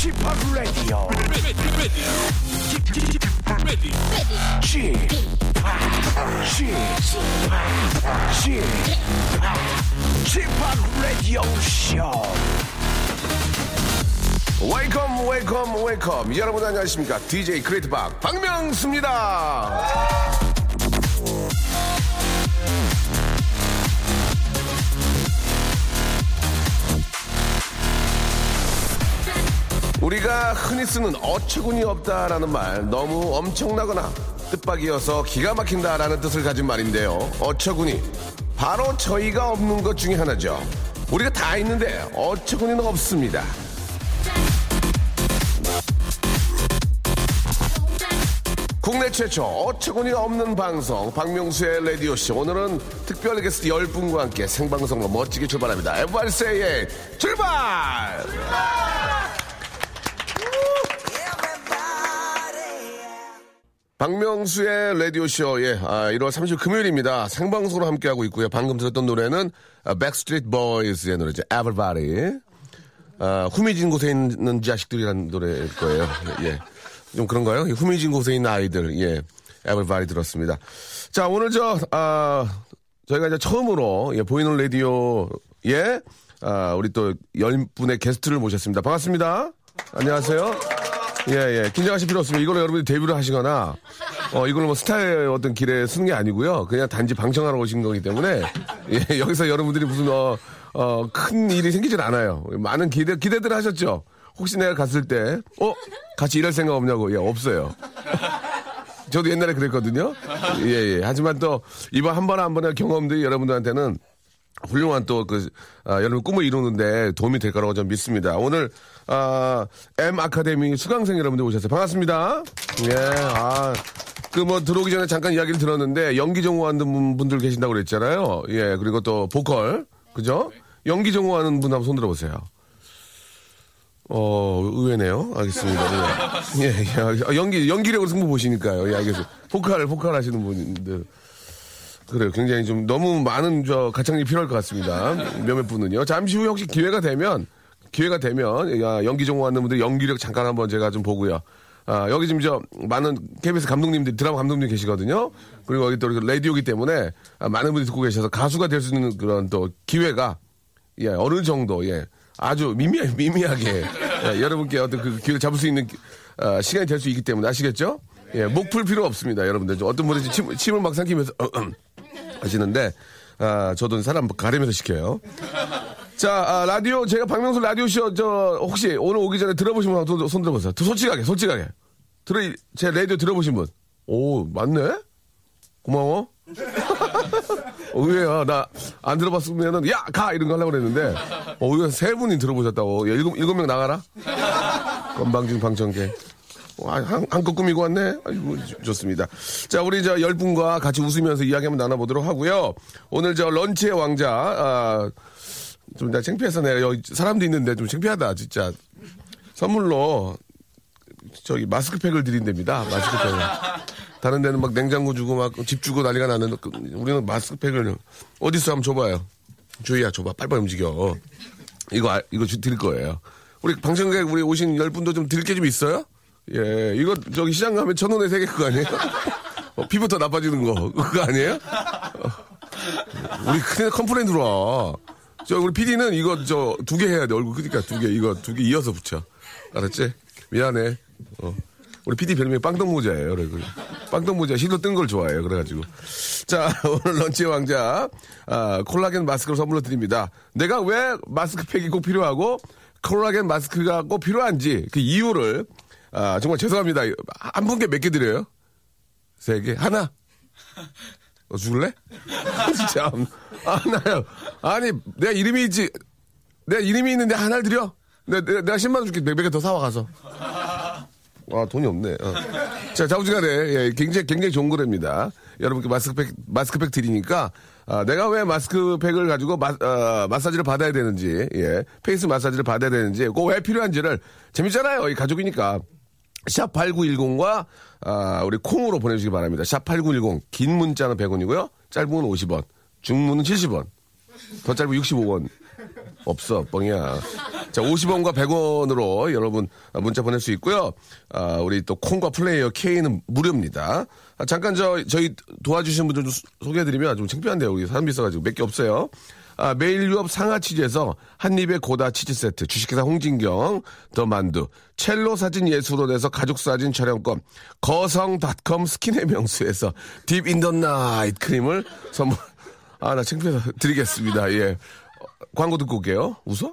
P o p Radio Show. 웨이컴 웨이컴 웨이컴 여러분 안녕하십니까 DJ 크레이트 박 박명수입니다 우리가 흔히 쓰는 어처구니 없다라는 말 너무 엄청나거나 뜻밖이어서 기가 막힌다라는 뜻을 가진 말인데요. 어처구니. 바로 저희가 없는 것 중에 하나죠. 우리가 다 있는데 어처구니는 없습니다. 국내 최초 어처구니가 없는 방송 박명수의 라디오 쇼. 오늘은 특별 게스트 10분과 함께 생방송으로 멋지게 출발합니다. 에브알세의 출발 박명수의 라디오쇼 예, 아, 1월 30일 금요일입니다 생방송으로 함께하고 있고요 방금 들었던 노래는 백스트리트 보이즈의 노래죠 Everybody 아, 후미진 곳에 있는 자식들이라는 노래일 거예요 예. 좀 그런가요? 후미진 곳에 있는 아이들, 예. Everybody 들었습니다. 자, 오늘 저, 아, 저희가 이제 처음으로, 예, 보이는 라디오에, 아, 우리 또, 열 분의 게스트를 모셨습니다. 반갑습니다. 안녕하세요. 예, 예. 긴장하실 필요 없습니다. 이걸로 여러분이 데뷔를 하시거나, 어, 이걸로 뭐 스타의 어떤 길에 쓰는 게 아니고요. 그냥 단지 방청하러 오신 거기 때문에, 예, 여기서 여러분들이 무슨, 어, 어, 큰 일이 생기질 않아요. 많은 기대, 기대들 하셨죠? 혹시 내가 갔을 때, 어? 같이 일할 생각 없냐고. 예, 없어요. 저도 옛날에 그랬거든요. 예, 예. 하지만 또, 이번 한 번 한 번의 경험들이 여러분들한테는 훌륭한 또 그, 아, 여러분 꿈을 이루는데 도움이 될 거라고 저는 믿습니다. 오늘, 아, M 아카데미 수강생 여러분들 오셨어요. 반갑습니다. 예, 아. 그 뭐 들어오기 전에 잠깐 이야기를 들었는데 연기 전공하는 분들 계신다고 그랬잖아요. 예, 그리고 또 보컬. 그죠? 연기 전공하는 분 한번 손 들어 보세요. 어, 의외네요. 알겠습니다. 예, 예, 예. 아, 연기, 연기력으로 승부 보시니까요. 예, 알겠습니다. 포칼, 포칼 하시는 분들. 그래요. 굉장히 좀 너무 많은 저 가창력이 필요할 것 같습니다. 몇몇 분은요. 잠시 후에 혹시 기회가 되면, 기회가 되면, 야, 연기 전공하는 분들 연기력 잠깐 한번 제가 좀 보고요. 아, 여기 지금 저 많은 KBS 감독님들, 드라마 감독님 계시거든요. 그리고 여기 또 라디오기 때문에 아, 많은 분들이 듣고 계셔서 가수가 될 수 있는 그런 또 기회가, 예, 어느 정도, 예. 아주 미미, 미미하게 예, 여러분께 어떤 그 기회를 잡을 수 있는 어, 시간이 될 수 있기 때문에 아시겠죠? 예, 목 풀 필요 없습니다, 여러분들. 좀 어떤 분이 침, 침을 막 삼키면서 하시는데 아, 저도 사람 가리면서 시켜요. 자, 아, 라디오 제가 박명수 라디오 쇼 저 혹시 오늘 오기 전에 들어보신 분 손, 손 들어보세요. 솔직하게, 솔직하게. 들어 제 라디오 들어보신 분. 오, 맞네. 고마워. 어, 의외야. 나 안 들어봤으면은, 야! 가! 이런 거 하려고 그랬는데, 어, 의외 세 분이 들어보셨다고. 야, 일곱, 일곱 명 나가라? 건방진 방청객. 와, 한, 한껏 꾸미고 왔네? 아이고, 좋습니다. 자, 우리 저 열 분과 같이 웃으면서 이야기 한번 나눠보도록 하고요. 오늘 저 런치의 왕자, 아, 좀 내가 창피해서 내가 여기 사람도 있는데 좀 창피하다, 진짜. 선물로 저기 마스크팩을 드린답니다. 마스크팩을. 다른 데는 막 냉장고 주고 막 집 주고 난리가 나는데 그 우리는 마스크팩을 어디서 한번 줘봐요. 주희야 줘봐. 빨리빨리 움직여. 이거 아- 이거 주- 드릴 거예요. 우리 방청객 우리 오신 열 분도 좀 드릴 게 좀 있어요? 예, 이거 저기 시장 가면 천 원에 세개 그거 아니에요? 어, 피부 더 나빠지는 거 그거 아니에요? 어, 우리 큰일 컴플레인 들어와. 저 우리 PD는 이거 저 두 개 해야 돼 얼굴 크니까 두 개 이거 두 개 이어서 붙여. 알았지? 미안해. 어. 우리 PD 별명이 빵떡 모자예요. 그래, 그래. 빵떡 모자 실로 뜬 걸 좋아해요. 그래가지고. 자, 오늘 런치의 왕자, 아, 콜라겐 마스크를 선물로 드립니다. 내가 왜 마스크팩이 꼭 필요하고, 콜라겐 마스크가 꼭 필요한지, 그 이유를, 아, 정말 죄송합니다. 한 분께 몇 개 드려요? 세 개? 하나? 어, 줄래? 진짜. 아, 나요. 아니, 내가 이름이 있지. 내가 이름이 있는데 하나를 드려? 내가, 내가, 내가 10만원 줄게. 몇 개 더 사와 가서. 아, 돈이 없네. 어. 자, 자부지간에, 예, 굉장히, 굉장히 좋은 거랍니다. 여러분께 마스크팩, 마스크팩 드리니까, 아, 내가 왜 마스크팩을 가지고 마, 어, 마사지를 받아야 되는지, 예, face 마사지를 받아야 되는지, 그거 왜 필요한지를, 재밌잖아요. 이 가족이니까. 샵 8910과, 아, 우리 콩으로 보내주시기 바랍니다. 샵 8910. 긴 문자는 100원이고요. 짧은 건 50원. 중문은 70원. 더 짧은 65원. 없어, 뻥이야. 자, 50원과 100원으로 여러분 문자 보낼 수 있고요. 아, 우리 또 콩과 플레이어 K는 무료입니다. 아, 잠깐 저, 저희 도와주신 분들 좀 소- 소개해드리면 좀 창피한데요. 우리 사람비 있어가지고 몇 개 없어요. 아, 매일 유업 상하 치즈에서 한입의 고다 치즈 세트, 주식회사 홍진경, 더 만두, 첼로 사진 예술원에서 가족 사진 촬영권, 거성닷컴 스킨의 명수에서 딥 인더 나이트 크림을 선물, 아, 나 창피해서 드리겠습니다. 예. 어, 광고 듣고 올게요. 웃어?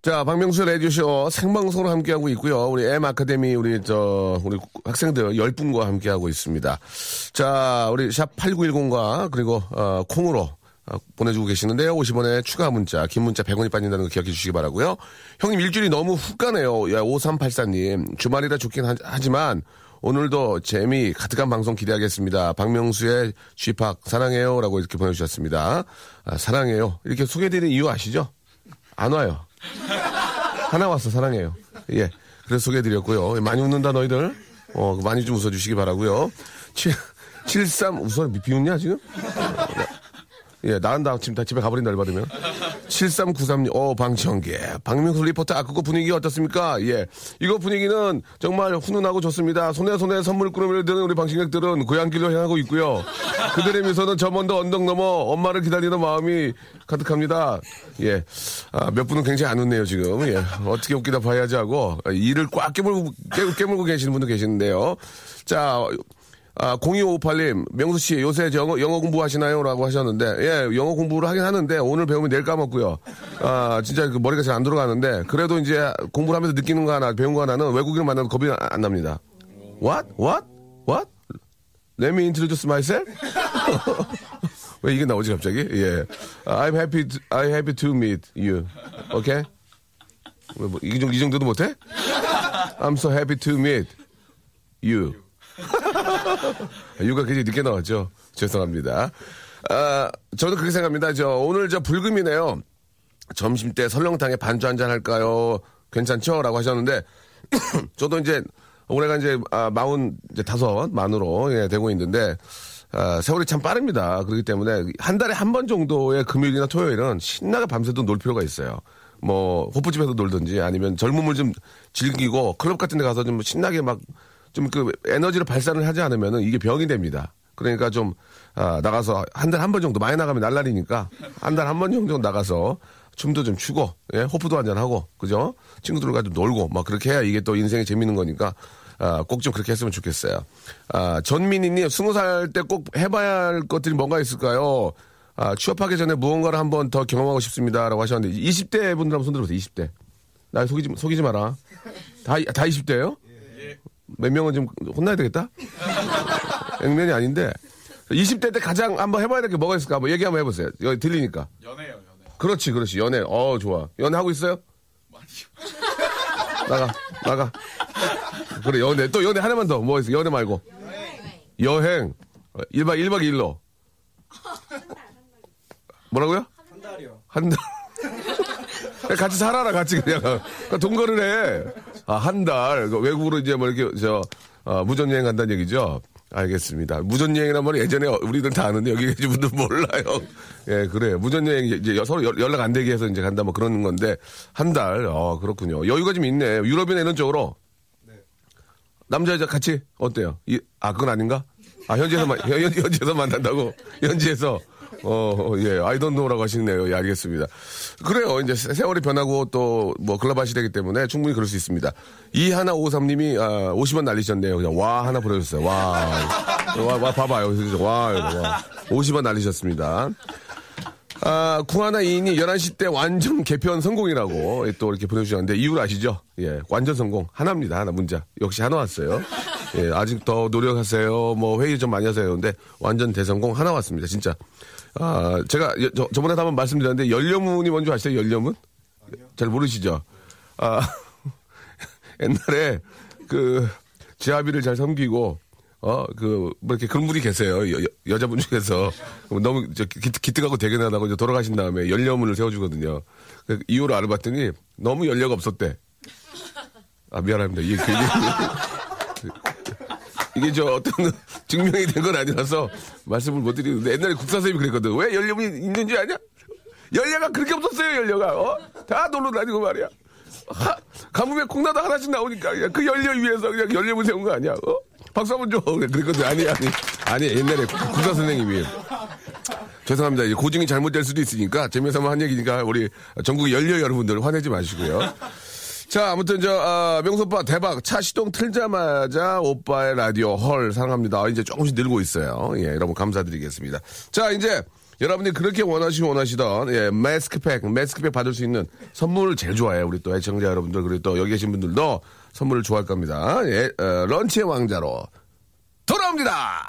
자, 박명수 라디오쇼 생방송으로 함께하고 있고요. 우리 M 아카데미 우리 저 우리 학생들 10분과 함께하고 있습니다. 자, 우리 샵 8910과 그리고 어, 콩으로 어, 보내주고 계시는데요. 50원에 추가 문자, 긴 문자 100원이 빠진다는 거 기억해 주시기 바라고요. 형님 일주일이 너무 훅 가네요. 야, 5384님. 주말이라 좋긴 하, 하지만 오늘도 재미 가득한 방송 기대하겠습니다. 박명수의 쥐팍 사랑해요. 라고 이렇게 보내주셨습니다. 아, 사랑해요. 이렇게 소개드리는 이유 아시죠? 안 와요. 하나 왔어, 사랑해요. 예. 그래서 소개해드렸고요. 많이 웃는다, 너희들. 어, 많이 좀 웃어주시기 바라고요 7, 73, 웃어? 비웃냐, 지금? 예, 나간다. 지금 다 집에 가버린다, 받으면. 7393님, 어, 방청계. 박명수 리포터, 아, 그거 분위기 어떻습니까? 예. 이거 분위기는 정말 훈훈하고 좋습니다. 손에 손에 선물 꾸러미를 드는 우리 방청객들은 고향길로 향하고 있고요. 그들의 미소는 저 먼저 언덕 넘어 엄마를 기다리는 마음이 가득합니다. 예. 아, 몇 분은 굉장히 안 웃네요, 지금. 예. 어떻게 웃기다 봐야지 하고, 아, 이를 꽉 깨물고, 깨, 깨물고 계시는 분도 계시는데요. 자, 아, 0258님, 명수 씨, 요새 저 영어, 영어 공부하시나요? 라고 하셨는데, 예, 영어 공부를 하긴 하는데, 오늘 배우면 내일 까먹고요. 아, 진짜 그 머리가 잘 안 들어가는데, 그래도 이제 공부를 하면서 느끼는 거 하나, 배운 거 하나는 외국인을 만나도 겁이 안, 안 납니다. What? What? What? Let me introduce myself? 왜 이게 나오지 갑자기? 예. I'm happy to, I'm happy to meet you. Okay? 왜 뭐, 이, 정도, 이 정도도 못해? I'm so happy to meet you. 유가 굉장히 늦게 나왔죠. 죄송합니다. 아, 저도 그렇게 생각합니다. 저, 오늘 저 불금이네요. 점심 때 설렁탕에 반주 한 잔 할까요? 괜찮죠? 라고 하셨는데, 저도 이제, 올해가 이제, 아, 마흔, 다섯 만으로, 예, 되고 있는데, 아, 세월이 참 빠릅니다. 그렇기 때문에, 한 달에 한 번 정도의 금요일이나 토요일은 신나게 밤새도 놀 필요가 있어요. 뭐, 호프집에서 놀든지 아니면 젊음을 좀 즐기고, 클럽 같은 데 가서 좀 신나게 막, 좀 그 에너지를 발산을 하지 않으면은 이게 병이 됩니다. 그러니까 좀 아, 나가서 한 달 한 번 정도 많이 나가면 날라리니까 한 달 한 번 정도 나가서 춤도 좀 추고 예, 호프도 한잔 하고 그죠? 친구들과 좀 놀고 막 그렇게 해야 이게 또 인생이 재밌는 거니까 아, 꼭 좀 그렇게 했으면 좋겠어요. 아, 전민희님 스무 살 때 꼭 해봐야 할 것들이 뭔가 있을까요? 아, 취업하기 전에 무언가를 한번 더 경험하고 싶습니다라고 하셨는데 20대 분들 한번 손들어 보세요. 20대. 나 속이지 속이지 마라. 다 다 20대예요? 몇 명은 좀 혼나야 되겠다? 액면이 아닌데. 20대 때 가장 한번 해봐야 될 게 뭐가 있을까? 한번 얘기 한번 해보세요. 여기 들리니까. 연애요, 연애. 그렇지, 그렇지. 연애. 어, 좋아. 연애하고 있어요? 나가, 나가. 그래, 연애. 또 연애 하나만 더. 뭐 있어? 연애 말고. 여행. 1박, 1박 2일로. 뭐라고요? 한 달이요. 한 달. 같이 살아라, 같이 그냥. 그러니까 동거를 해. 아, 한 달. 그 외국으로 이제 뭐 이렇게, 저, 어, 무전여행 간다는 얘기죠. 알겠습니다. 무전여행이란 말은 예전에 우리들 다 아는데 여기 계신 분들 몰라요. 예, 그래. 무전여행 이제 서로 연- 연락 안 되게 해서 이제 간다 뭐 그런 건데 한 달. 어, 그렇군요. 여유가 좀 있네. 유럽이나 이런 쪽으로. 남자 여자 같이 어때요? 이, 아, 그건 아닌가? 아, 현지에서 만, 현, 현지에서 만난다고? 현지에서. 어, 어, 예, 아이 돈 노라고 하시네요. 예, 알겠습니다. 그래요. 이제 세- 세월이 변하고 또 뭐 글로벌 시대이기 때문에 충분히 그럴 수 있습니다. 이 하나53님이 아, 50원 날리셨네요. 그냥 와 하나 보내줬어요. 와. 와, 와, 봐봐요. 와, 와. 50원 날리셨습니다. 아, 구하나 이인이 11시 때 완전 개편 성공이라고 또 이렇게 보내주셨는데 이유를 아시죠? 예, 완전 성공. 하나입니다. 하나 문자. 역시 하나 왔어요. 예, 아직 더 노력하세요. 뭐 회의 좀 많이 하세요. 근데 완전 대성공 하나 왔습니다. 진짜. 아, 제가 여- 저, 저번에도 한번 말씀드렸는데 연료문이 뭔지 아시죠? 연료문? 잘 모르시죠? 아, 옛날에 그 지하비를 잘 섬기고 어, 그, 뭐 이렇게 그런 분이 계세요. 여, 자분 중에서. 너무 저 기, 기특하고 대견하다고 이제 돌아가신 다음에 연료문을 세워주거든요. 그 이유를 알아봤더니 너무 연료가 없었대. 아, 미안합니다. 이게, 그- 이게, 저 어떤 증명이 된 건 아니라서 말씀을 못 드리는데 옛날에 국사 선생님이 그랬거든. 왜 연료문이 있는 줄 아냐? 연료가 그렇게 없었어요, 연료가. 어? 다 놀러 다니고 말이야. 하, 가뭄에 콩나도 하나씩 나오니까 그 연료 위해서 그냥 연료문 세운 거 아니야? 어? 박수 한번 줘. 그래, 그랬거든. 아니, 아니. 아니, 옛날에 국사 선생님이. 죄송합니다. 고증이 잘못될 수도 있으니까 재미삼아 한 얘기니까 우리 전국 연료 여러분들 화내지 마시고요. 자, 아무튼 저 아, 명수 오빠 대박 차 시동 틀자마자 오빠의 라디오 헐 사랑합니다. 이제 조금씩 늘고 있어요. 예, 여러분 감사드리겠습니다. 자, 이제 여러분들이 그렇게 원하시고 원하시던 예, 마스크팩, 마스크팩 받을 수 있는 선물을 제일 좋아해요. 우리 또 애청자 여러분들 그리고 또 여기 계신 분들도 선물을 좋아할 겁니다. 예, 어, 런치의 왕자로 돌아옵니다.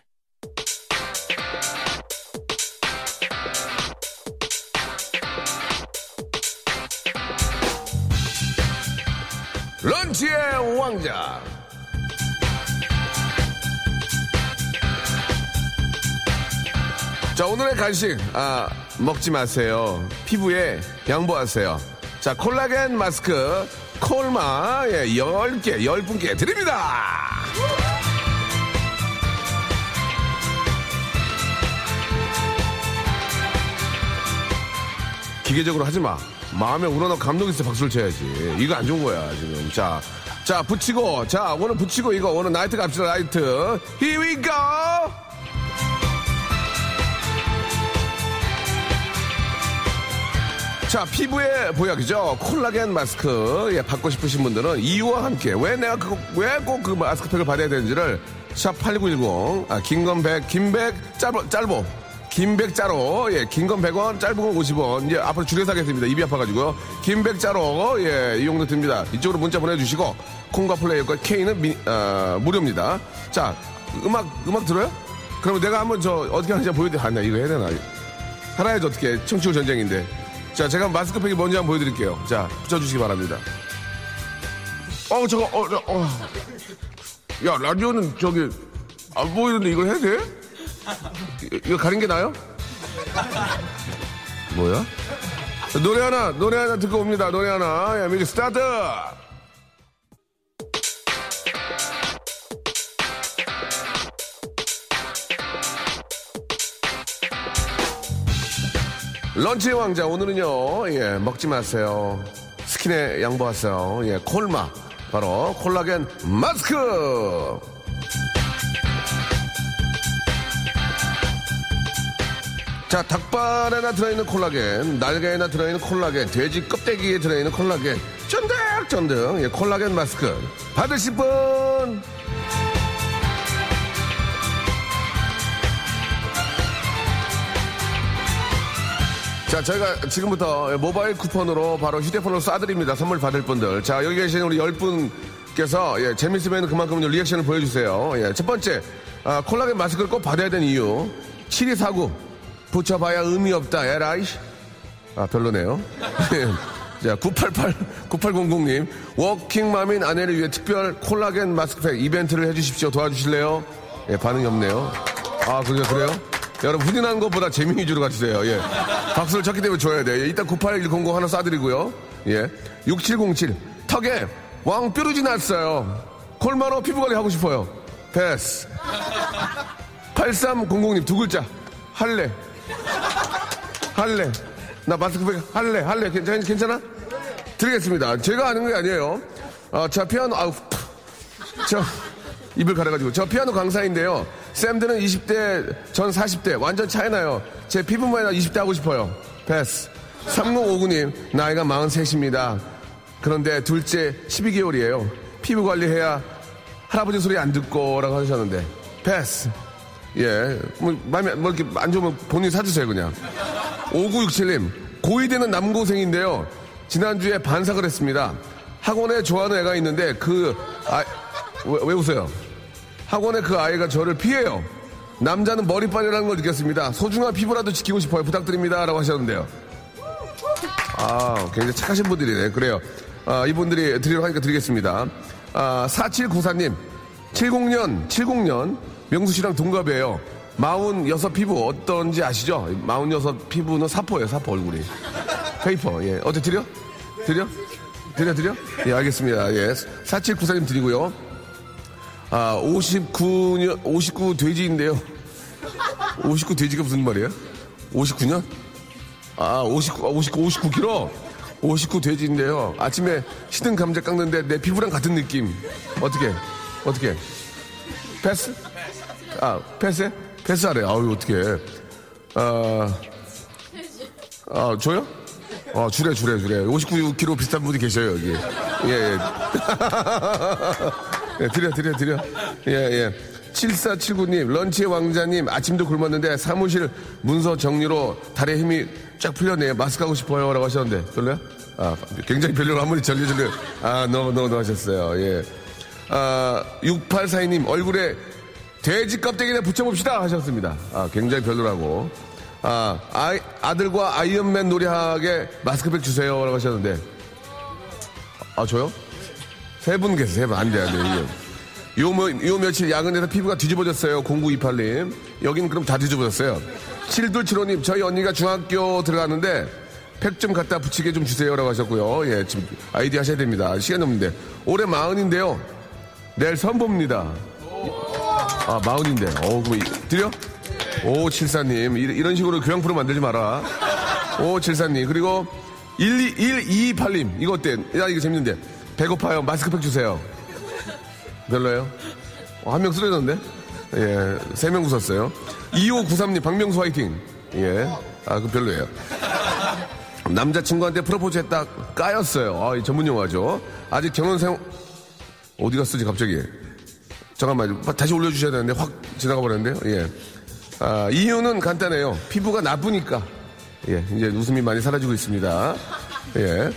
런치의 왕자. 자, 오늘의 간식, 아, 먹지 마세요. 피부에 양보하세요. 자, 콜라겐 마스크, 콜마, 예, 10개, 10분께 드립니다! 기계적으로 하지 마. 마음에 우러나 감동 있어 박수를 쳐야지. 이거 안 좋은 거야, 지금. 자, 자, 붙이고, 자, 오늘 붙이고 이거, 오늘 나이트 갑시다, 나이트. Here we go! 자, 피부에 보약이죠. 콜라겐 마스크. 예, 받고 싶으신 분들은 이유와 함께 왜 내가 그, 왜꼭 그 마스크팩을 받아야 되는지를 샵 8910, 아, 긴건 100, 긴백, 짧어, 짧어. 긴백 짜로, 예, 긴 건 100원, 짧은 건 50원. 이제 앞으로 줄여서 하겠습니다. 입이 아파가지고요. 긴백 짜로, 예, 이용도 듭니다. 이쪽으로 문자 보내주시고, 콩과 플레이어과 K는 미, 아, 무료입니다. 자, 음악, 음악 들어요? 그러면 내가 한번 저, 어떻게 하는지 보여드려. 아, 나 이거 해야 되나. 살아야지 어떻게. 청취율 전쟁인데. 자, 제가 마스크팩이 뭔지 한번 보여드릴게요. 자, 붙여주시기 바랍니다. 어, 저거, 어, 저, 어. 야, 라디오는 저기, 안 보이는데 이걸 해야 돼? 이- 이거 가린 게 나아요? 뭐야? 노래 하나, 노래 하나 듣고 옵니다. 노래 하나. 야, music start! 런치 왕자 오늘은요 예 먹지 마세요 스킨에 양보하세요 예 콜마 바로 콜라겐 마스크 자 닭발에나 들어있는 콜라겐 날개에나 들어있는 콜라겐 돼지 껍데기에 들어있는 콜라겐 쫀득쫀득 예, 콜라겐 마스크 받으실 분 자, 저희가 지금부터 모바일 쿠폰으로 바로 휴대폰으로 쏴드립니다. 선물 받을 분들. 자, 여기 계신 우리 열 분께서, 예, 재밌으면 그만큼 리액션을 보여주세요. 예, 첫 번째, 아, 콜라겐 마스크를 꼭 받아야 되는 이유. 7249. 붙여봐야 의미 없다. 에라이. 아, 별로네요. 자, 988, 9800님. 워킹맘인 아내를 위해 특별 콜라겐 마스크팩 이벤트를 해주십시오. 도와주실래요? 예, 반응이 없네요. 아, 그래요? 그래요? 여러분, 훈훈한 것보다 재미 위주로 가주세요. 예. 박수를 쳤기 때문에 줘야 돼. 예, 일단 98100 하나 쏴드리고요. 예. 6707. 턱에 왕 뾰루지 났어요. 콜마로 피부관리 하고 싶어요. 패스. 8300님 두 글자. 할래. 할래. 나 마스크팩 할래. 할래. 괜찮, 괜찮아? 드리겠습니다. 제가 아는 게 아니에요. 아, 자, 피아노, 아우, 저, 입을 가려가지고. 저 피아노 강사인데요. 쌤들은 20대, 전 40대. 완전 차이나요. 제 피부 모양 20대 하고 싶어요. 패스. 3059님, 나이가 43입니다. 그런데 둘째 12개월이에요. 피부 관리해야 할아버지 소리 안 듣고라고 하셨는데. 패스. 예. 뭐, 마음에, 뭐 이렇게 안 좋으면 본인 사주세요, 그냥. 5967님, 고2 되는 남고생인데요. 지난주에 반삭을 했습니다. 학원에 좋아하는 애가 있는데 그, 아, 왜, 왜 웃어요? 학원에 그 아이가 저를 피해요. 남자는 머리빨이라는 걸 느꼈습니다. 소중한 피부라도 지키고 싶어요. 부탁드립니다. 라고 하셨는데요. 아, 굉장히 착하신 분들이네. 그래요. 아, 이분들이 드리려고 하니까 드리겠습니다. 아, 4794님, 70년, 70년, 명수 씨랑 동갑이에요. 46 피부 어떤지 아시죠? 46 피부는 사포예요, 사포 얼굴이. paper, 예. 어때 드려? 드려? 드려, 드려? 예, 알겠습니다. 예. 4794님 드리고요. 아, 59년, 59 돼지인데요. 59 돼지가 무슨 말이에요? 59년? 아, 59, 59, 59kg? 59 돼지인데요. 아침에 시든 감자 깎는데 내 피부랑 같은 느낌. 어떻게? 어떻게? 패스? 아, 패스? 패스하래. 아유, 어떻게. 아, 아, 줘요? 아, 주래, 주래, 주래. 59kg 비슷한 분이 계셔요, 여기. 예, 예. 예, 드려, 드려, 드려. 예, 예. 7479님, 런치의 왕자님, 아침도 굶었는데 사무실 문서 정리로 다리에 힘이 쫙 풀렸네요. 마스크 하고 싶어요. 라고 하셨는데, 별로요? 아, 굉장히 별로로 한 번이 전려줄래요? 아, no, no, no 하셨어요. 예. 아, 6842님, 얼굴에 돼지 껍데기나 붙여봅시다. 하셨습니다. 아, 굉장히 별로라고. 아, 아이, 아들과 아이언맨 노래하게 마스크팩 주세요. 라고 하셨는데, 아, 저요? 세 분 계세요, 세 분. 안 돼, 안 돼. 이게. 요, 뭐, 요 며칠 야근해서 피부가 뒤집어졌어요. 0928님. 여긴 그럼 다 뒤집어졌어요. 7275님, 저희 언니가 중학교 들어가는데 팩 좀 갖다 붙이게 좀 주세요. 라고 하셨고요. 예, 지금 아이디 하셔야 됩니다. 시간이 없는데. 올해 마흔인데요. 내일 선보입니다. 아, 마흔인데. 어우, 드려? 오, 74님. 이- 이런 식으로 교양 프로 만들지 마라. 오, 74님. 그리고 1 2 1228님. 이거 어때? 야, 이거 재밌는데. 배고파요. 마스크팩 주세요. 별로예요? 어, 한명 쓰러졌는데? 예, 세 명 웃었어요. 2593님, 박명수 화이팅. 예, 아, 그 별로예요. 남자친구한테 프로포즈 했다 까였어요. 아, 이 전문 용어죠. 아직 결혼 생, 어디 갔어지, 갑자기? 잠깐만요. 다시 올려주셔야 되는데, 확 지나가 버렸는데요. 예. 아, 이유는 간단해요. 피부가 나쁘니까. 예, 이제 웃음이 많이 사라지고 있습니다. 예.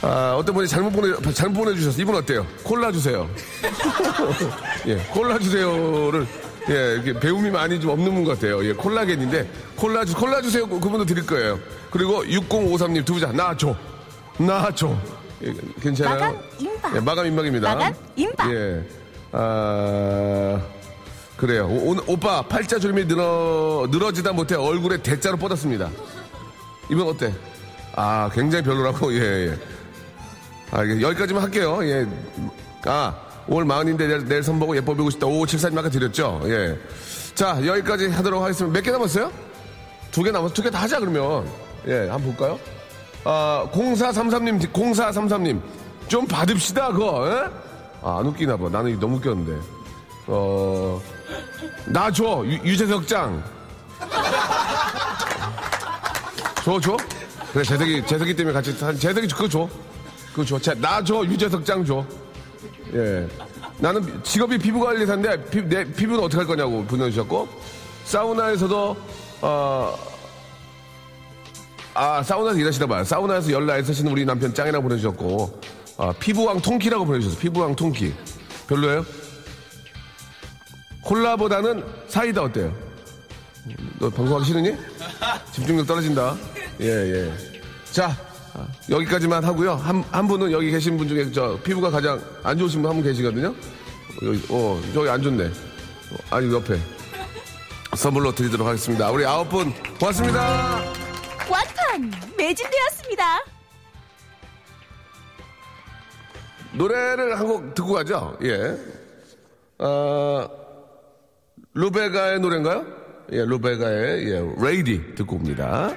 아, 어떤 분이 잘못 보내, 잘못 보내주셨어요. 이분 어때요? 콜라 주세요. 예, 콜라 주세요를, 예, 이렇게 배움이 많이 좀 없는 분 같아요. 예, 콜라겐인데, 콜라 주, 콜라 주세요. 그- 그분도 드릴 거예요. 그리고 6053님 두 부자, 나 줘. 나 줘. 예, 괜찮아요? 마감 임박. 예, 마감 임박입니다. 마감 임박. 예. 아, 그래요. 오, 오- 오빠, 팔자 주름이 늘어, 늘어지다 못해 얼굴에 대자로 뻗었습니다. 이건 어때? 아, 굉장히 별로라고, 예, 예. 아, 이게 여기까지만 할게요. 예. 아, 올 마흔인데 내일, 내일 선보고 예뻐 보이고 싶다. 5574님 아까 드렸죠? 예. 자, 여기까지 하도록 하겠습니다. 몇 개 남았어요? 두 개 남았어. 두 개 다 하자, 그러면. 예, 한번 볼까요? 아, 0433님, 0433님. 좀 받읍시다, 그거, 예? 아, 안 웃기나 봐. 나는 너무 웃겼는데. 어, 나 줘. 유, 유재석 짱. 줘, 줘? 그래, 재석이, 재석이 때문에 같이, 한- 재석이 그거 줘. 그거 줘. 자, 나 줘. 유재석 짱 줘. 예. 나는 직업이 피부관리사인데, 피, 내 피부는 어떻게 할 거냐고 보내주셨고, 사우나에서도, 어, 아, 사우나에서 일하시다 봐요. 사우나에서 열나에 쓰시는 우리 남편 짱이라고 보내주셨고, 아, 피부왕 통키라고 보내주셨어요. 피부왕 통키. 별로예요? 콜라보다는 사이다 어때요? 너 방송하기 싫으니? 집중력 떨어진다. 예, 예. 자, 아, 여기까지만 하고요. 한, 한 분은 여기 계신 분 중에 저 피부가 가장 안 좋으신 분 한 분 계시거든요. 여기, 어, 저기 안 좋네. 어, 아니, 옆에. 선물로 드리도록 하겠습니다. 우리 아홉 분 고맙습니다. 완판 매진되었습니다. 노래를 한 곡 듣고 가죠. 예. 어, 루베가의 노래인가요? 예, 루베가의 예, 레이디 듣고 옵니다.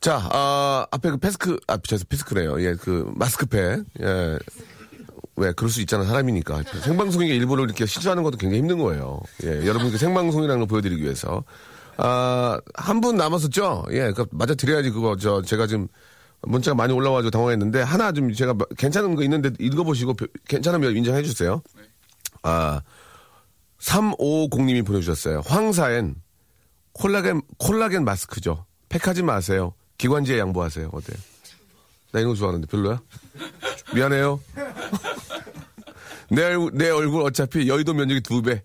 자, 아, 앞에 그 패스크, 아, 죄송, 패스크래요. 예, 그 마스크팩. 예. 왜 그럴 수 있잖아 사람이니까 생방송이게 일부러 이렇게 실수하는 것도 굉장히 힘든 거예요. 예, 여러분께 생방송이라는 걸 보여드리기 위해서 아 한 분 남았었죠. 예, 그 맞아 드려야지 그거 저 제가 지금 문자가 많이 올라와가지고 당황했는데 하나 좀 제가 괜찮은 거 있는데 읽어보시고 벼- 괜찮으면 인정해 주세요. 아 350님이 보내주셨어요. 황사엔 콜라겐 콜라겐 마스크죠. 팩하지 마세요. 기관지에 양보하세요. 어때요? 나 이런 거 좋아하는데 별로야? 미안해요. 내, 얼굴, 내 얼굴 어차피 여의도 면적이 두 배.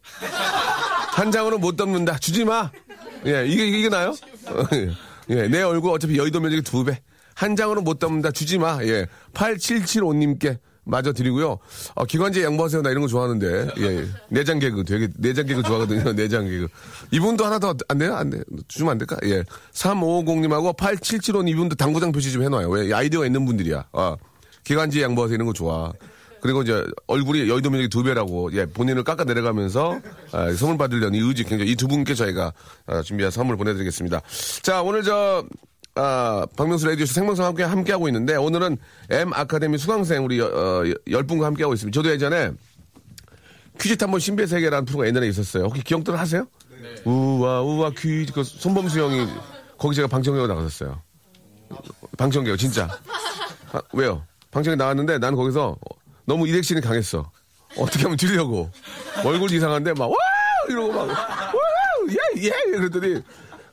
한 장으로 못 덮는다. 주지 마. 예, 이게, 이게 나요? 예, 내 얼굴 어차피 여의도 면적이 두 배. 한 장으로 못 담는다 주지 마. 예. 8775님께 마저 드리고요. 어, 기관지 양보하세요. 나 이런 거 좋아하는데. 예. 예. 내장 개그 되게 내장 개그 좋아하거든요. 내장 개그. 이분도 하나 더 안 돼요? 안 돼. 주면 안 될까? 예. 3550님하고 8775님 이분도 당구장 표시 좀 해놔요. 왜? 아이디어가 있는 분들이야. 아. 기관지 양보하세요. 이런 거 좋아. 그리고 이제 얼굴이 여의도 면적이 두 배라고 예 본인을 깎아 내려가면서 아, 선물 받으려는 이 의지 굉장히 이 두 분께 저희가 아, 준비한 선물 보내드리겠습니다. 자 오늘 저 아, 박명수 라디오쇼 생방송 함께 함께 하고 있는데 오늘은 M 아카데미 수강생 우리 어, 열 분과 함께 하고 있습니다. 저도 예전에 퀴즈 탐험 신비의 세계라는 프로가 옛날에 있었어요. 혹시 기억들 하세요? 우와 우와 퀴즈 그 손범수 형이 거기 제가 방청객으로 나갔었어요. 방청객 진짜. 아, 왜요? 방청객 나왔는데 나는 거기서 너무 이렉션이 강했어. 어떻게 하면 들려고. 얼굴 이상한데 막, 와! 이러고 막, 와! 예! 예! 그랬더니,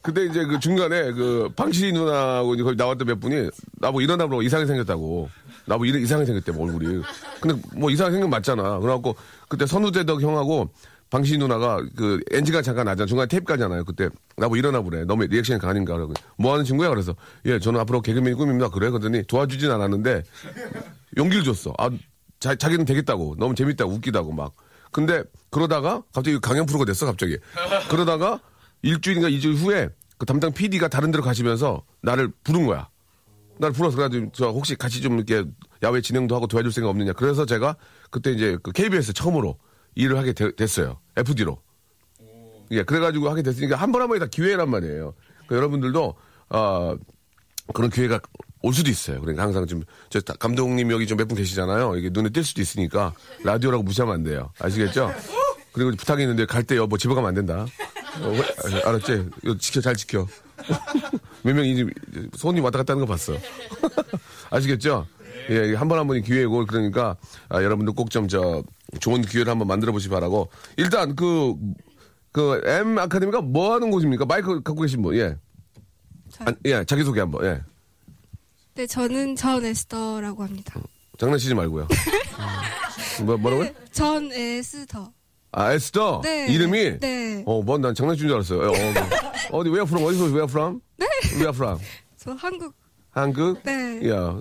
그때 이제 그 중간에 그 방시 누나하고 이제 거기 나왔던 몇 분이 나보고 일어나보고 이상하게 생겼다고. 나보고 이래- 이상하게 생겼대, 뭐 얼굴이. 근데 뭐 이상하게 생긴 건 맞잖아. 그래갖고 그때 선우대덕 형하고 방시 누나가 그 엔지가 잠깐 나잖아. 중간에 테이프 가잖아요. 그때 나보고 일어나 보래. 너무 리액션이 강하니까. 그러고 뭐 하는 친구야? 그래서 예, 저는 앞으로 개그맨이 꿈입니다. 그래. 그러더니 도와주진 않았는데 용기를 줬어. 아, 자, 자기는 되겠다고. 너무 재밌다고, 웃기다고 막. 근데 그러다가 갑자기 강연 프로가 됐어, 갑자기. 그러다가 일주일인가 이주일 후에 그 담당 PD가 다른 데로 가시면서 나를 부른 거야. 나를 불러서 그래가지고 저 혹시 같이 좀 이렇게 야외 진행도 하고 도와줄 생각 없느냐. 그래서 제가 그때 이제 그 KBS 처음으로 일을 하게 되- 됐어요. FD로. 예, 그래가지고 하게 됐으니까 한 번 한 번이 다 기회란 말이에요. 그러니까 여러분들도 어, 그런 기회가 올 수도 있어요. 그러니까 항상 좀, 저 다- 감독님 여기 좀 몇 분 계시잖아요. 이게 눈에 띌 수도 있으니까 라디오라고 무시하면 안 돼요. 아시겠죠? 그리고 부탁이 있는데 갈 때 여보 집에 가면 안 된다. 어, 왜- 아, 알았지? 이거 지켜, 잘 지켜. 몇 명이 손님 왔다 갔다 하는 거 봤어. 아시겠죠? 예, 한 번 한 번이 기회고 그러니까 아, 여러분들 꼭좀 저 좋은 기회를 한번 만들어 보시기 바라고 일단 그, 그 M 아카데미가 뭐 하는 곳입니까? 마이크 갖고 계신 분, 예. 아, 예, 자기소개 한 번, 예. 네, 저는 전 에스더라고 합니다. 장난치지 말고요. 뭐, 뭐라고요? 전 에스더. 아, 에스더? 네. 이름이? 네. 어, 뭐, 난 장난친 줄 알았어요. 어, 어, 어디, where from? 어디서, where from? 네. where from? 저 한국. 한국? 네. 야, 어,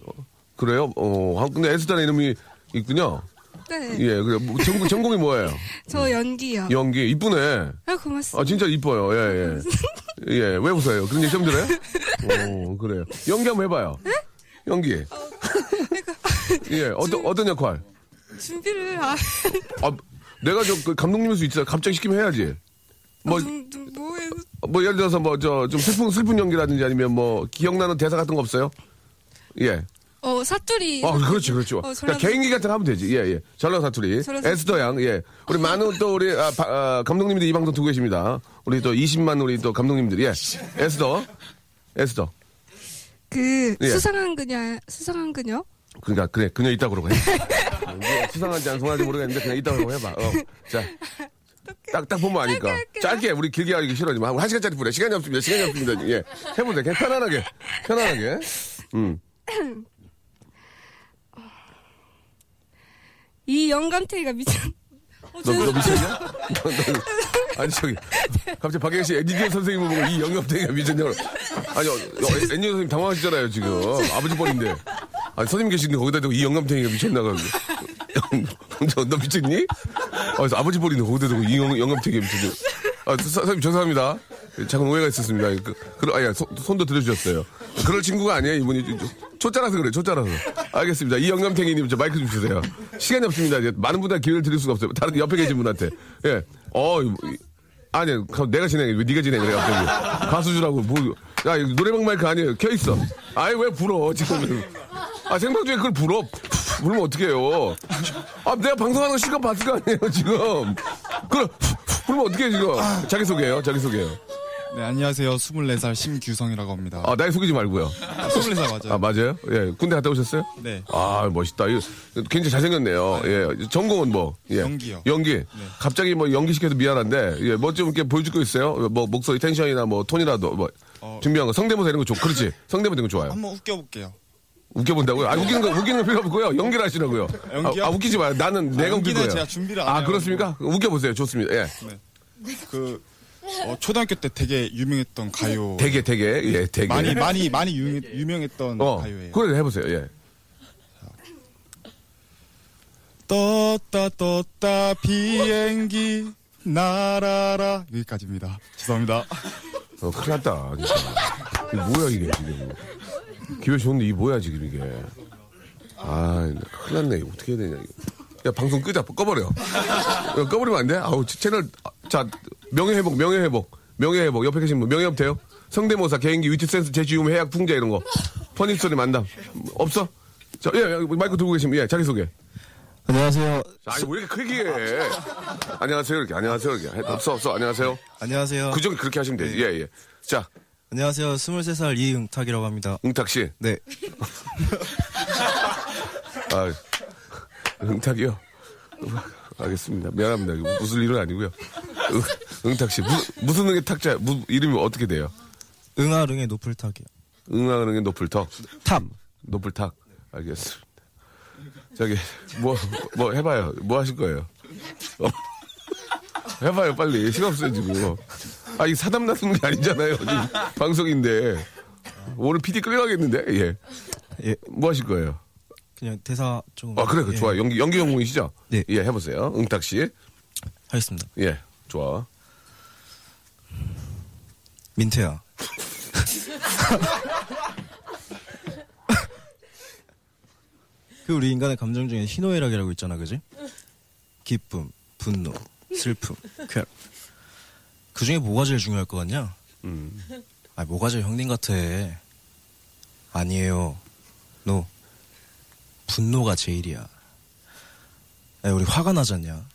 그래요? 어, 한- 근데 에스더라는 이름이 있군요. 네. 예, 그래. 뭐, 전공, 전공이 뭐예요? 저 연기요. 연기. 이쁘네. 아, 고맙습니다. 아, 진짜 이뻐요. 예, 예. 예, 왜 웃어요? 그런 얘기 좀 들어요? 오, 그래요. 연기 한번 해봐요. 연기. 예, 어떤, 어떤 역할? 준비를 아, 아, 내가 저, 그 감독님일 수 있어. 갑자기 시키면 해야지. 뭐, 좀, 좀 뭐 해. 뭐, 예를 들어서 뭐, 저, 좀 슬픈, 슬픈 연기라든지 아니면 뭐, 기억나는 대사 같은 거 없어요? 예. 어, 사투리. 아, 그렇지, 그렇죠. 어, 그러니까 개인기 같은 거 하면 되지. 예, 예. 전라 사투리. 전라. 에스더 양, 예. 우리 많은 또 우리, 아, 바- 아, 감독님들이 이 방송 듣고 계십니다. 우리 또 20만 우리 또 감독님들이, 예. 에스더. 에스더. 그, 예. 수상한 그녀, 수상한 그녀? 그러니까, 그래, 그녀 있다 그러고 해. 어, 뭐 수상한지 안 수상한지 모르겠는데, 그냥 있다 그러고 해봐. 어. 자. 딱, 딱 보면 아니까. 짧게. 짧게, 우리 길게 하기 싫어 지만, 한 시간짜리 뿌려. 시간이 없습니다. 시간이 없습니다. 예. 해보세요. 그냥 편안하게. 편안하게. 음. 이 영감탱이가 미친. 어, 너, 너 저, 미쳤냐? 너, 너, 아니, 저기, 갑자기 박혜경 씨 엔지니어 선생님을 보고 이 영업대가 미쳤냐고. 아니, 어, 어, 엔지니어 선생님 당황하시잖아요, 지금. 아버지 뻘인데. 아니, 선생님 계시는데 거기다 대고 이 영감탱이가 미쳤나, 그러고. 너, 너 미쳤니? 아, 아버지 뻘인데 거기다 대고 이 영, 영감탱이가 미쳤냐. 아, 서- 선생님 죄송합니다. 작은 오해가 있었습니다. 그, 그, 아니, 손, 손도 들어주셨어요. 그럴 친구가 아니에요, 이분이. 초짜라서 그래, 초짜라서. 알겠습니다. 이 영감탱이님, 저 마이크 좀 주세요. 시간이 없습니다. 많은 분들 기회를 드릴 수가 없어요. 다른 옆에 계신 분한테. 예. 어, 이- 아니, 가- 내가 진행해. 왜 네가 진행을 해, 갑자기. 가수주라고. 뭐, 야, 노래방 마이크 아니에요. 켜있어. 아니, 왜 불어, 지금. 아, 생방 중에 그걸 불어. 불면 어떡해요. 아, 내가 방송하는 거 시간 봤을 거 아니에요, 지금. 그럼, 불면 어떡해, 지금. 자기소개요, 자기소개요. 네, 안녕하세요. 24살 심규성이라고 합니다. 아, 나이 속이지 말고요. 24살 맞아요. 아, 맞아요? 예. 군대 갔다 오셨어요? 네. 아, 멋있다. 이거 굉장히 잘생겼네요. 예. 전공은 뭐? 예. 연기요. 연기. 갑자기 뭐 연기 시켜서 미안한데, 예. 뭐 좀 이렇게 보여줄 거 있어요? 뭐 목소리 텐션이나 뭐 톤이라도 뭐. 어. 준비한 거. 성대모사 이런 거 좋고. 그렇지. 성대모사 이런 거 좋아요. 한번 웃겨볼게요. 웃겨본다고요? 아, 웃기는 거, 웃기는 거 필요 없고요. 연기를 하시라고요. 연기요? 아, 아, 웃기지 마요. 나는 내가 웃길 거예요. 제가 준비를 안 아, 해가지고. 그렇습니까? 웃겨보세요. 좋습니다. 예. 그 어, 초등학교 때 되게 유명했던 가요. 되게 되게 예 되게 많이 많이 많이 유명, 유명했던 어 가요예요. 그래 해보세요. 예. 떴다 떴다 비행기 날아라 여기까지입니다. 죄송합니다. 어, 큰일 났다, 진짜. 이게 뭐야, 이게, 지금. 기회 좋은데, 이게 뭐야, 지금, 이게. 아, 큰일 났네. 이거 어떻게 해야 되냐, 이거. 야, 방송 끄자. 꺼버려. 야, 꺼버리면 안 돼? 아우, 채널, 자, 명예회복, 명예회복. 명예회복. 옆에 계신 분, 명예업 돼요? 성대모사, 개인기, 위트센스, 재지움, 해약, 풍자, 이런 거. 퍼니스토리 만담. 없어? 자, 예, 예, 마이크 들고 계시면, 예, 자기소개. 안녕하세요. 아, 왜 이렇게 크게 해? 안녕하세요, 이렇게. 안녕하세요, 이렇게. 해. 없어, 없어. 안녕하세요. 안녕하세요. 그 정도 그렇게 하시면 되지. 예, 예. 자, 안녕하세요. 23살 이응탁이라고 합니다. 응탁 씨. 네. 아, 응탁이요? 알겠습니다. 미안합니다. 무슨 일은 아니고요. 응, 응탁 씨. 무슨, 무슨 응의 탁자, 무, 이름이 어떻게 돼요? 응아릉의 노플탁이요. 응하는 노플턱. 탑. 노플탁. 알겠습니다. 저기, 뭐, 뭐 해봐요. 뭐 하실 거예요? 어. 해봐요, 빨리. 시간 없어요, 지금. 아, 이 사담 나누는 게 아니잖아요. 지금 방송인데. 오늘 PD 끌려가겠는데? 예. 예. 뭐 하실 거예요? 그냥 대사 조금. 아, 그래, 그 예, 좋아요. 연기, 연기 전공이시죠? 네. 예, 해보세요. 응탁 씨. 하겠습니다. 예, 좋아. 민태야. 그 우리 인간의 감정 중에 희노애락이라고 있잖아, 그지? 기쁨, 분노, 슬픔, 쾌락. 그 중에 뭐가 제일 중요할 것 같냐? 음. 아, 뭐가 제일 형님 같아? 아니에요. 너 분노가 제일이야. 야, 우리 화가 나잖냐?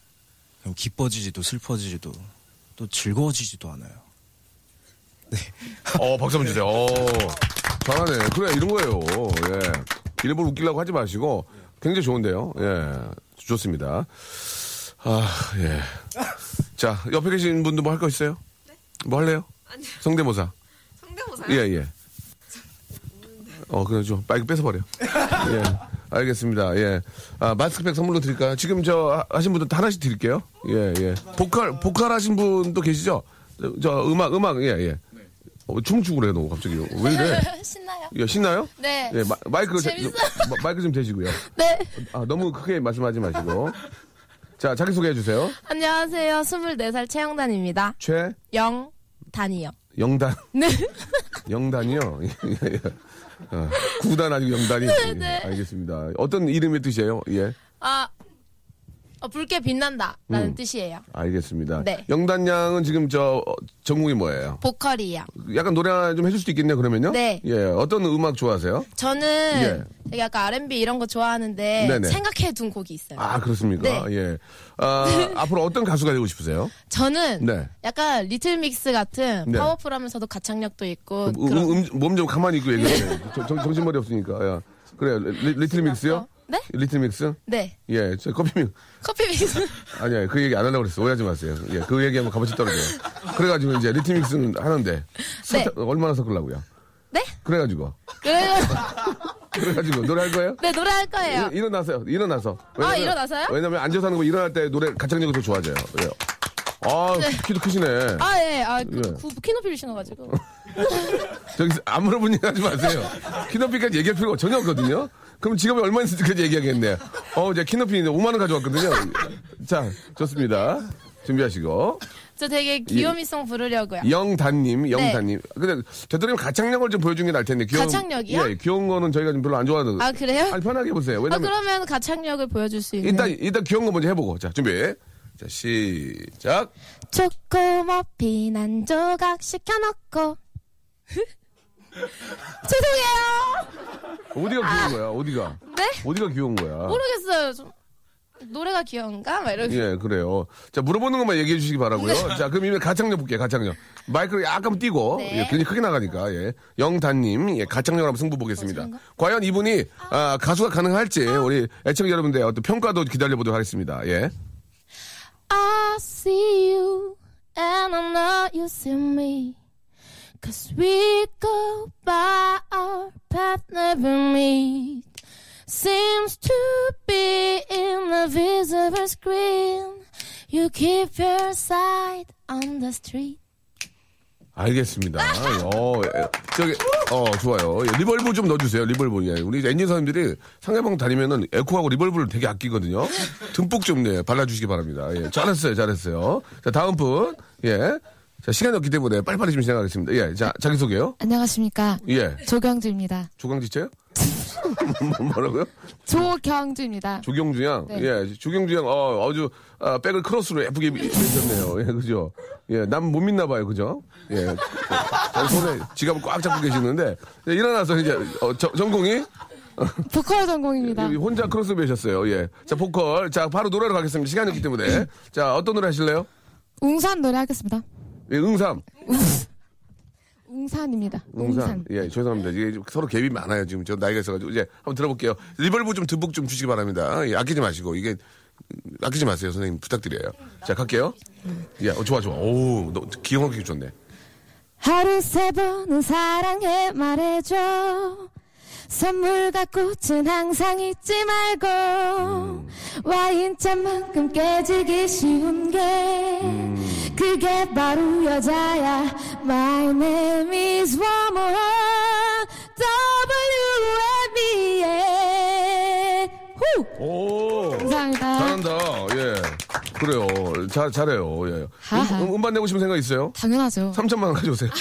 그럼 기뻐지지도 슬퍼지지도 또 즐거워지지도 않아요. 어, 박수 한번 주세요. 어, 잘하네. 그래, 이런 거예요. 예. 일부러 웃기려고 하지 마시고, 굉장히 좋은데요. 예. 좋습니다. 아, 예. 자, 옆에 계신 분도 뭐 할 거 있어요? 뭐 할래요? 아니요. 성대모사. 성대모사요? 예, 예. 어, 그래, 좀, 마이크 뺏어버려. 예. 알겠습니다. 예. 아, 마스크팩 선물로 드릴까요? 지금 저, 하- 하신 분들 다 하나씩 드릴게요. 예, 예. 보컬, 보컬 하신 분도 계시죠? 저, 저 음악, 음악, 예, 예. 어, 춤추고 그래, 너 갑자기. 왜 이래? 신나요? 예, 신나요? 네. 예, 마, 이크. 마이크 좀 대시고요. 네. 아, 너무 크게 말씀하지 마시고. 자, 자기소개해 주세요. 안녕하세요. 24살 최영단입니다. 최, 영 단이요. 영단. 네. 영단이요? 아, 구단 아니고 영단이. 네. 예, 알겠습니다. 어떤 이름의 뜻이에요? 예. 아, 어, 붉게 빛난다. 라는 음. 뜻이에요. 알겠습니다. 네. 영단 양은 지금 저 어, 전공이 뭐예요? 보컬이요. 약간 노래 좀 해줄 수도 있겠네요, 그러면요? 네. 예, 어떤 음악 좋아하세요? 저는 예. 되게 약간 R&B 이런 거 좋아하는데 네네. 생각해둔 곡이 있어요. 아, 그렇습니까? 네. 예. 아, 앞으로 어떤 가수가 되고 싶으세요? 저는 네. 약간 리틀 믹스 같은 네. 파워풀하면서도 가창력도 있고 음, 음, 몸좀 가만히 있고 얘기해. 정, 정신머리 없으니까. 야. 그래, 리, 리틀 믹스요? 네? 리틀 믹스? 네 예, 저 커피 믹 커피 믹스 아니야, 그 얘기 안 하려고 그랬어. 오해하지 마세요. 예, 그 얘기하면 값어치 떨어져요. 그래가지고 이제 리틀 믹스는 하는데. 설탕 얼마나 섞으려고요? 네? 그래가지고. 그래 그래가지고 노래 할 거예요? 네 노래 할 거예요. 일, 일어나세요. 일어나서. 아, 일어나서요? 왜냐면 앉아서 하는 거 일어날 때 노래 가창력이 더 좋아져요. 예. 아, 키도 크시네. 아 예, 아 그, 예. 구- 키높이를 신어가지고 저기 안 물어본 얘기 하지 마세요. 키높이까지 얘기할 필요가 전혀 없거든요. 그럼 직업이 얼마 있을지까지 얘기하겠네. 어, 이제 키높이 5만 원 가져왔거든요. 자, 좋습니다. 준비하시고. 저 되게 귀요미송 부르려고요. 영단님, 영단님. 근데 되도록이면 가창력을 좀 보여주는 게 나을 텐데. 귀여운, 가창력이요? 예, 귀여운 거는 저희가 좀 별로 안 좋아하는. 아 그래요? 아니, 편하게 해보세요. 아 왜냐면 그러면 가창력을 보여줄 수 있는 일단 일단 귀여운 거 먼저 해보고. 자, 준비. 자, 시작. 초코머핀 한 조각 시켜놓고 죄송해요. 어디가 귀여운 거야? 어디가? 네? 어디가 귀여운 거야? 모르겠어요. 좀 노래가 귀여운가? 막 이렇게. 예, 그래요. 자, 물어보는 것만 얘기해 주시기 바라고요. 자, 그럼 이제 가창력 볼게요, 가창력. 마이크를 약간 띄고, 네. 예, 굉장히 크게 나가니까, 예. 영단님, 예, 가창력 한번 승부 보겠습니다. 저런가? 과연 이분이, 아, 가수가 가능할지, 우리 애청자 여러분들 어떤 평가도 기다려보도록 하겠습니다. 예. I see you and I know you see me. Cause we go by our path never meet. Seems to be in the visible screen. You keep your sight on the street. 알겠습니다. 어, 예, 저기, 어, 좋아요. 예, 리벌브 좀 넣어주세요, 리벌브. 예. 우리 엔진사님들이 상해방 다니면은 에코하고 리벌브를 되게 아끼거든요. 듬뿍 좀, 네, 발라주시기 바랍니다. 예, 잘했어요, 잘했어요. 자, 다음 분. 예. 자, 시간이 없기 때문에 빨리빨리 좀 진행하겠습니다. 예, 자, 자기소개요. 안녕하십니까. 예. 조경주입니다. 조강지체요? 뭐라고요? 조경주입니다. 조경주 양. 네. 예, 조경주 양, 어, 아주, 아, 백을 크로스로 예쁘게 입으셨네요. 예, 그죠? 예, 남 못 믿나 봐요. 그죠? 예. 어, 손에 지갑을 꽉 잡고 계시는데, 예, 일어나서 이제, 어, 저- 전공이 보컬 전공입니다. 여기 혼자 크로스 매셨어요. 예. 자, 보컬. 자, 바로 노래로 가겠습니다. 시간이 없기 때문에. 자, 어떤 노래 하실래요? 웅산 노래 하겠습니다. 예, 응삼. 웅산입니다. 응삼. 웅산. 예, 죄송합니다. 이게 좀 서로 갭이 많아요. 지금 저 나이가 있어가지고. 이제 한번 들어볼게요. reverb 좀 듬뿍 좀 주시기 바랍니다. 예, 아끼지 마시고. 이게, 음, 아끼지 마세요. 선생님 부탁드려요. 자, 갈게요. 예, 어, 좋아, 좋아. 오, 너, 기억하기 좋네. 하루 세 번은 사랑해 말해줘. 선물과 꽃은 항상 잊지 말고 음. 와인잔만큼 깨지기 쉬운 게 그게 바로 여자야 My name is one more W-M-E 후! 오. 감사합니다 잘한다. 예. 그래요. 잘, 잘해요. 예. 하하. 음, 음반 내고 싶은 생각 있어요? 당연하죠 3천만 원 가져오세요.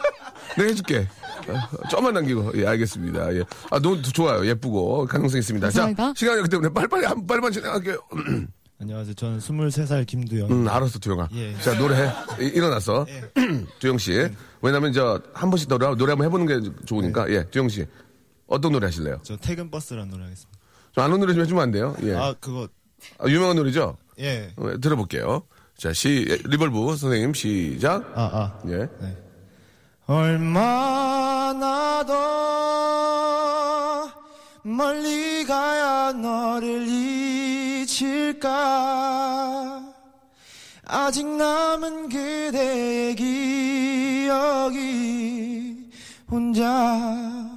내가 해줄게. 어, 좀만 남기고. 예, 알겠습니다. 예. 아, 너무 좋아요. 예쁘고. 가능성 있습니다. 감사합니다. 자, 시간이 없기 때문에 빨리빨리, 한- 빨리빨리 진행할게요. 안녕하세요. 저는 23살 김두영. 음, 알았어, 두영아. 예. 자, 노래해. 이- 일어났어. 두영씨. 왜냐면, 저, 한 번씩 노래, 노래 한번 해보는 게 좋으니까. 예, 두영씨. 어떤 노래 하실래요? 저 퇴근 버스라는 노래 하겠습니다. 좀 아는 노래 좀 해주면 안 돼요? 예. 아, 그거 아, 유명한 노래죠? 예. 어, 들어볼게요. 자, 시, 예, reverb 선생님, 시작. 아, 아. 예. 얼마나 더 멀리 가야 너를 잊힐까? 아직 남은 그대의 기억이 혼자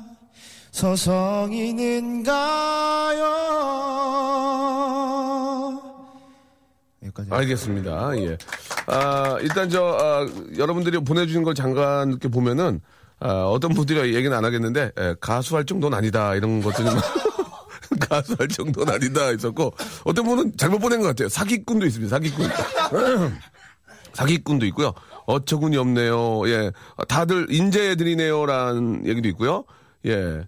서성이는가요 여기까지 알겠습니다. 예. 아, 일단 저, 아, 여러분들이 보내주신 걸 잠깐 이렇게 보면은, 아, 어떤 분들이 얘기는 안 하겠는데, 예, 가수할 정도는 아니다. 이런 것들이 막 가수할 정도는 아니다. 있었고, 어떤 분은 잘못 보낸 것 같아요. 사기꾼도 있습니다. 사기꾼. 사기꾼도 있고요. 어처구니 없네요. 예. 다들 인재들이네요라는 얘기도 있고요. 예.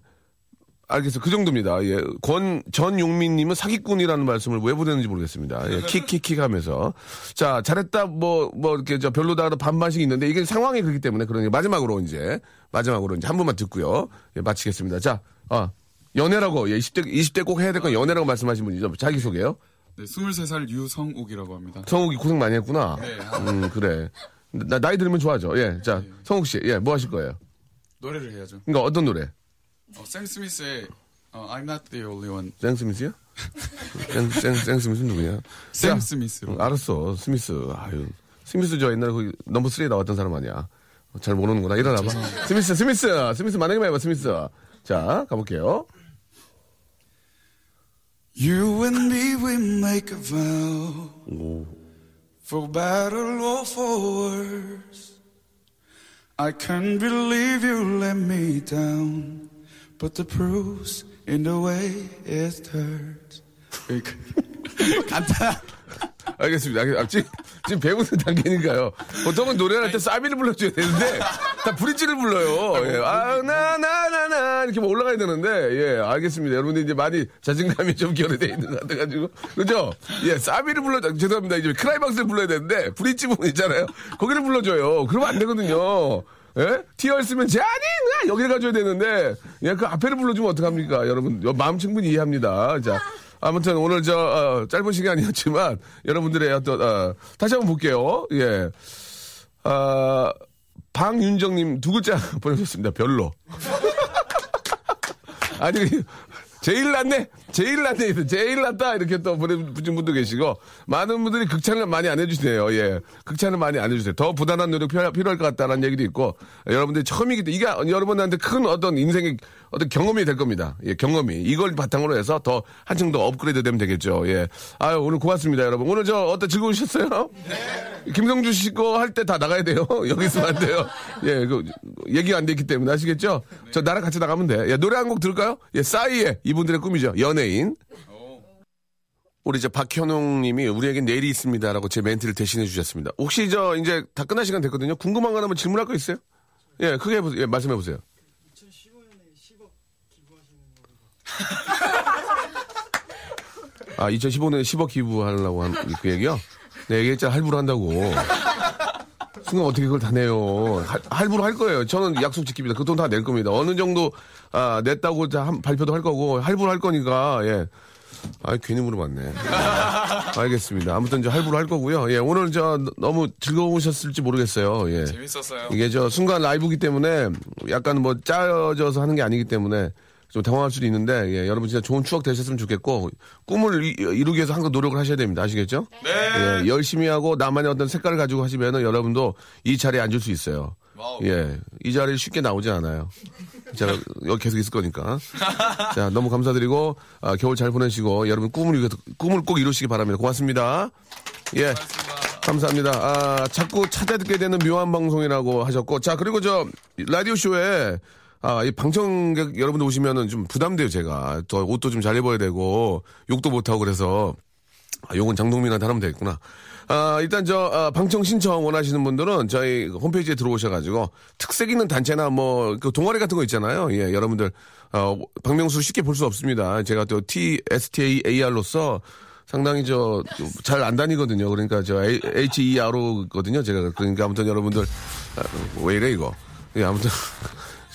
알겠어요. 그 정도입니다. 예. 권, 전용민님은 사기꾼이라는 말씀을 왜 보냈는지 모르겠습니다. 예. 킥킥킥 하면서. 자, 잘했다, 뭐, 뭐, 이렇게 저 별로다, 반반씩 있는데 이게 상황이 그렇기 때문에 그러니 마지막으로 이제, 마지막으로 이제 한 번만 듣고요. 예, 마치겠습니다. 자, 아, 연애라고, 예, 20대, 20대 꼭 해야 될 건 연애라고 말씀하신 분이죠. 자기소개요. 네, 23살 유성욱이라고 합니다. 성욱이 고생 많이 했구나. 네. 음, 그래. 나, 나이 들으면 좋아져. 예. 자, 성욱 씨, 예, 뭐 하실 거예요? 노래를 해야죠. 그러니까 어떤 노래? 어, 샘 스미스의 어, I'm Not the Only One. 샘 스미스요? 생, 생, 생 스미스 누구냐? 샘 야, 스미스로. 응, 알았어. 스미스. 아유. 스미스 저 옛날에 거기 넘버 3에 나왔던 사람 아니야. 어, 잘 모르는구나. 일어나봐. 스미스, 스미스. 스미스 만약에 해봐, 스미스. 자, 가볼게요. You and me, we make a vow. 오. For better or for worse. I can't believe you let me down. But the proof's in the way it hurts. 간다. 알겠습니다. 알겠- 아, 지금, 지금 배우는 단계니까요. 보통은 노래를 할때 사비를 불러줘야 되는데, 다 브릿지를 불러요. 예. 아, 나, 나, 나, 나, 이렇게 뭐 올라가야 되는데, 예, 알겠습니다. 여러분들 이제 많이 자신감이 좀 결여되어 있는 것 같아가지고. 그죠? 예, 사비를 불러, 죄송합니다. 이제 크라이박스를 불러야 되는데, 브릿지 부분 있잖아요. 거기를 불러줘요. 그러면 안 되거든요. 예? 티얼 쓰면 제아니 여기를 가줘야 되는데 예, 그 앞에를 불러주면 어떡합니까? 여러분 여- 마음 충분히 이해합니다. 자 아무튼 오늘 저 어, 짧은 시간이었지만 여러분들의 어떤 어, 다시 한번 볼게요. 예. 아, 방윤정님 두 글자 보내셨습니다. 별로. 아니 제일 낫네 제일 낫네, 제일 낫다. 이렇게 또 보내주신 분도 계시고, 많은 분들이 극찬을 많이 안 해주시네요. 예. 극찬을 많이 안 해주세요. 더 부단한 노력 필요, 필요할 것 같다는 얘기도 있고, 여러분들이 처음이기 때문에, 이게 여러분한테 큰 어떤 인생의 어떤 경험이 될 겁니다. 예, 경험이. 이걸 바탕으로 해서 더 한층 더 업그레이드 되면 되겠죠. 예. 아유, 오늘 고맙습니다, 여러분. 오늘 저 어때 즐거우셨어요? 네. 김성주 씨 거 할 때 다 나가야 돼요. 여기 있으면 안 돼요. 예, 그, 얘기가 안 됐기 때문에 아시겠죠? 저 나랑 같이 나가면 돼. 예, 노래 한 곡 들을까요? 예, 싸이의 이분들의 꿈이죠. 연 예인. 우리 저 박현웅 님이 우리에겐 내일이 있습니다라고 제 멘트를 대신해 주셨습니다. 혹시 저 이제 다 끝날 시간 됐거든요. 궁금한 거 하면 질문할 거 있어요? 예, 크게 해보세요. 예, 말씀해 보세요. 아, 2015년에 10억 기부하려고 한 그 얘기요? 네, 얘기했잖아. 할부로 한다고. 순간 어떻게 그걸 다 내요. 할, 할부로 할 거예요. 저는 약속 지킵니다. 그 돈 다 낼 겁니다. 어느 정도, 아, 냈다고 다 한, 발표도 할 거고, 할부로 할 거니까, 예. 아, 괜히 물어봤네. 알겠습니다. 아무튼 저 할부로 할 거고요. 예, 오늘 저 너무 즐거우셨을지 모르겠어요. 예. 재밌었어요. 이게 저 순간 라이브기 때문에 약간 뭐 짜여져서 하는 게 아니기 때문에 좀 당황할 수도 있는데 예, 여러분 진짜 좋은 추억 되셨으면 좋겠고 꿈을 이, 루기 위해서 항상 노력을 하셔야 됩니다. 아시겠죠? 네. 예, 열심히 하고 나만의 어떤 색깔을 가지고 하시면은 여러분도 이 자리에 앉을 수 있어요. Wow. 예, 이 자리에 쉽게 나오지 않아요. 제가 여기 계속 있을 거니까. 자, 너무 감사드리고 아, 겨울 잘 보내시고 여러분 꿈을 위해 꿈을 꼭 이루시기 바랍니다. 고맙습니다. 예. 감사합니다. 아, 자꾸 찾아듣게 되는 묘한 방송이라고 하셨고, 자, 그리고 저, 라디오쇼에, 아, 이 방청객 여러분들 오시면은 좀 부담돼요, 제가. 또 옷도 좀 잘 입어야 되고, 욕도 못하고 그래서, 아, 욕은 장동민한테 하면 되겠구나. 아, 일단 저, 아, 방청 신청 원하시는 분들은 저희 홈페이지에 들어오셔가지고, 특색 있는 단체나 뭐, 그 동아리 같은 거 있잖아요. 예, 여러분들, 어, 박명수 쉽게 볼 수 없습니다. 제가 또 T, STAAR로서 상당히 저, 잘 안 다니거든요. 그러니까 저, HERO거든요. 제가. 그러니까 아무튼 여러분들, 아, 왜 이래, 이거. 예, 아무튼.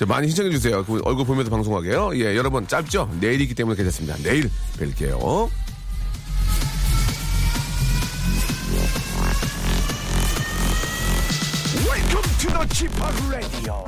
자, 많이 신청해 주세요. 그 얼굴 보면서 방송하게요. 예, 여러분, 짧죠? 내일이기 때문에 괜찮습니다. 내일 뵐게요. Welcome to the Chip Radio.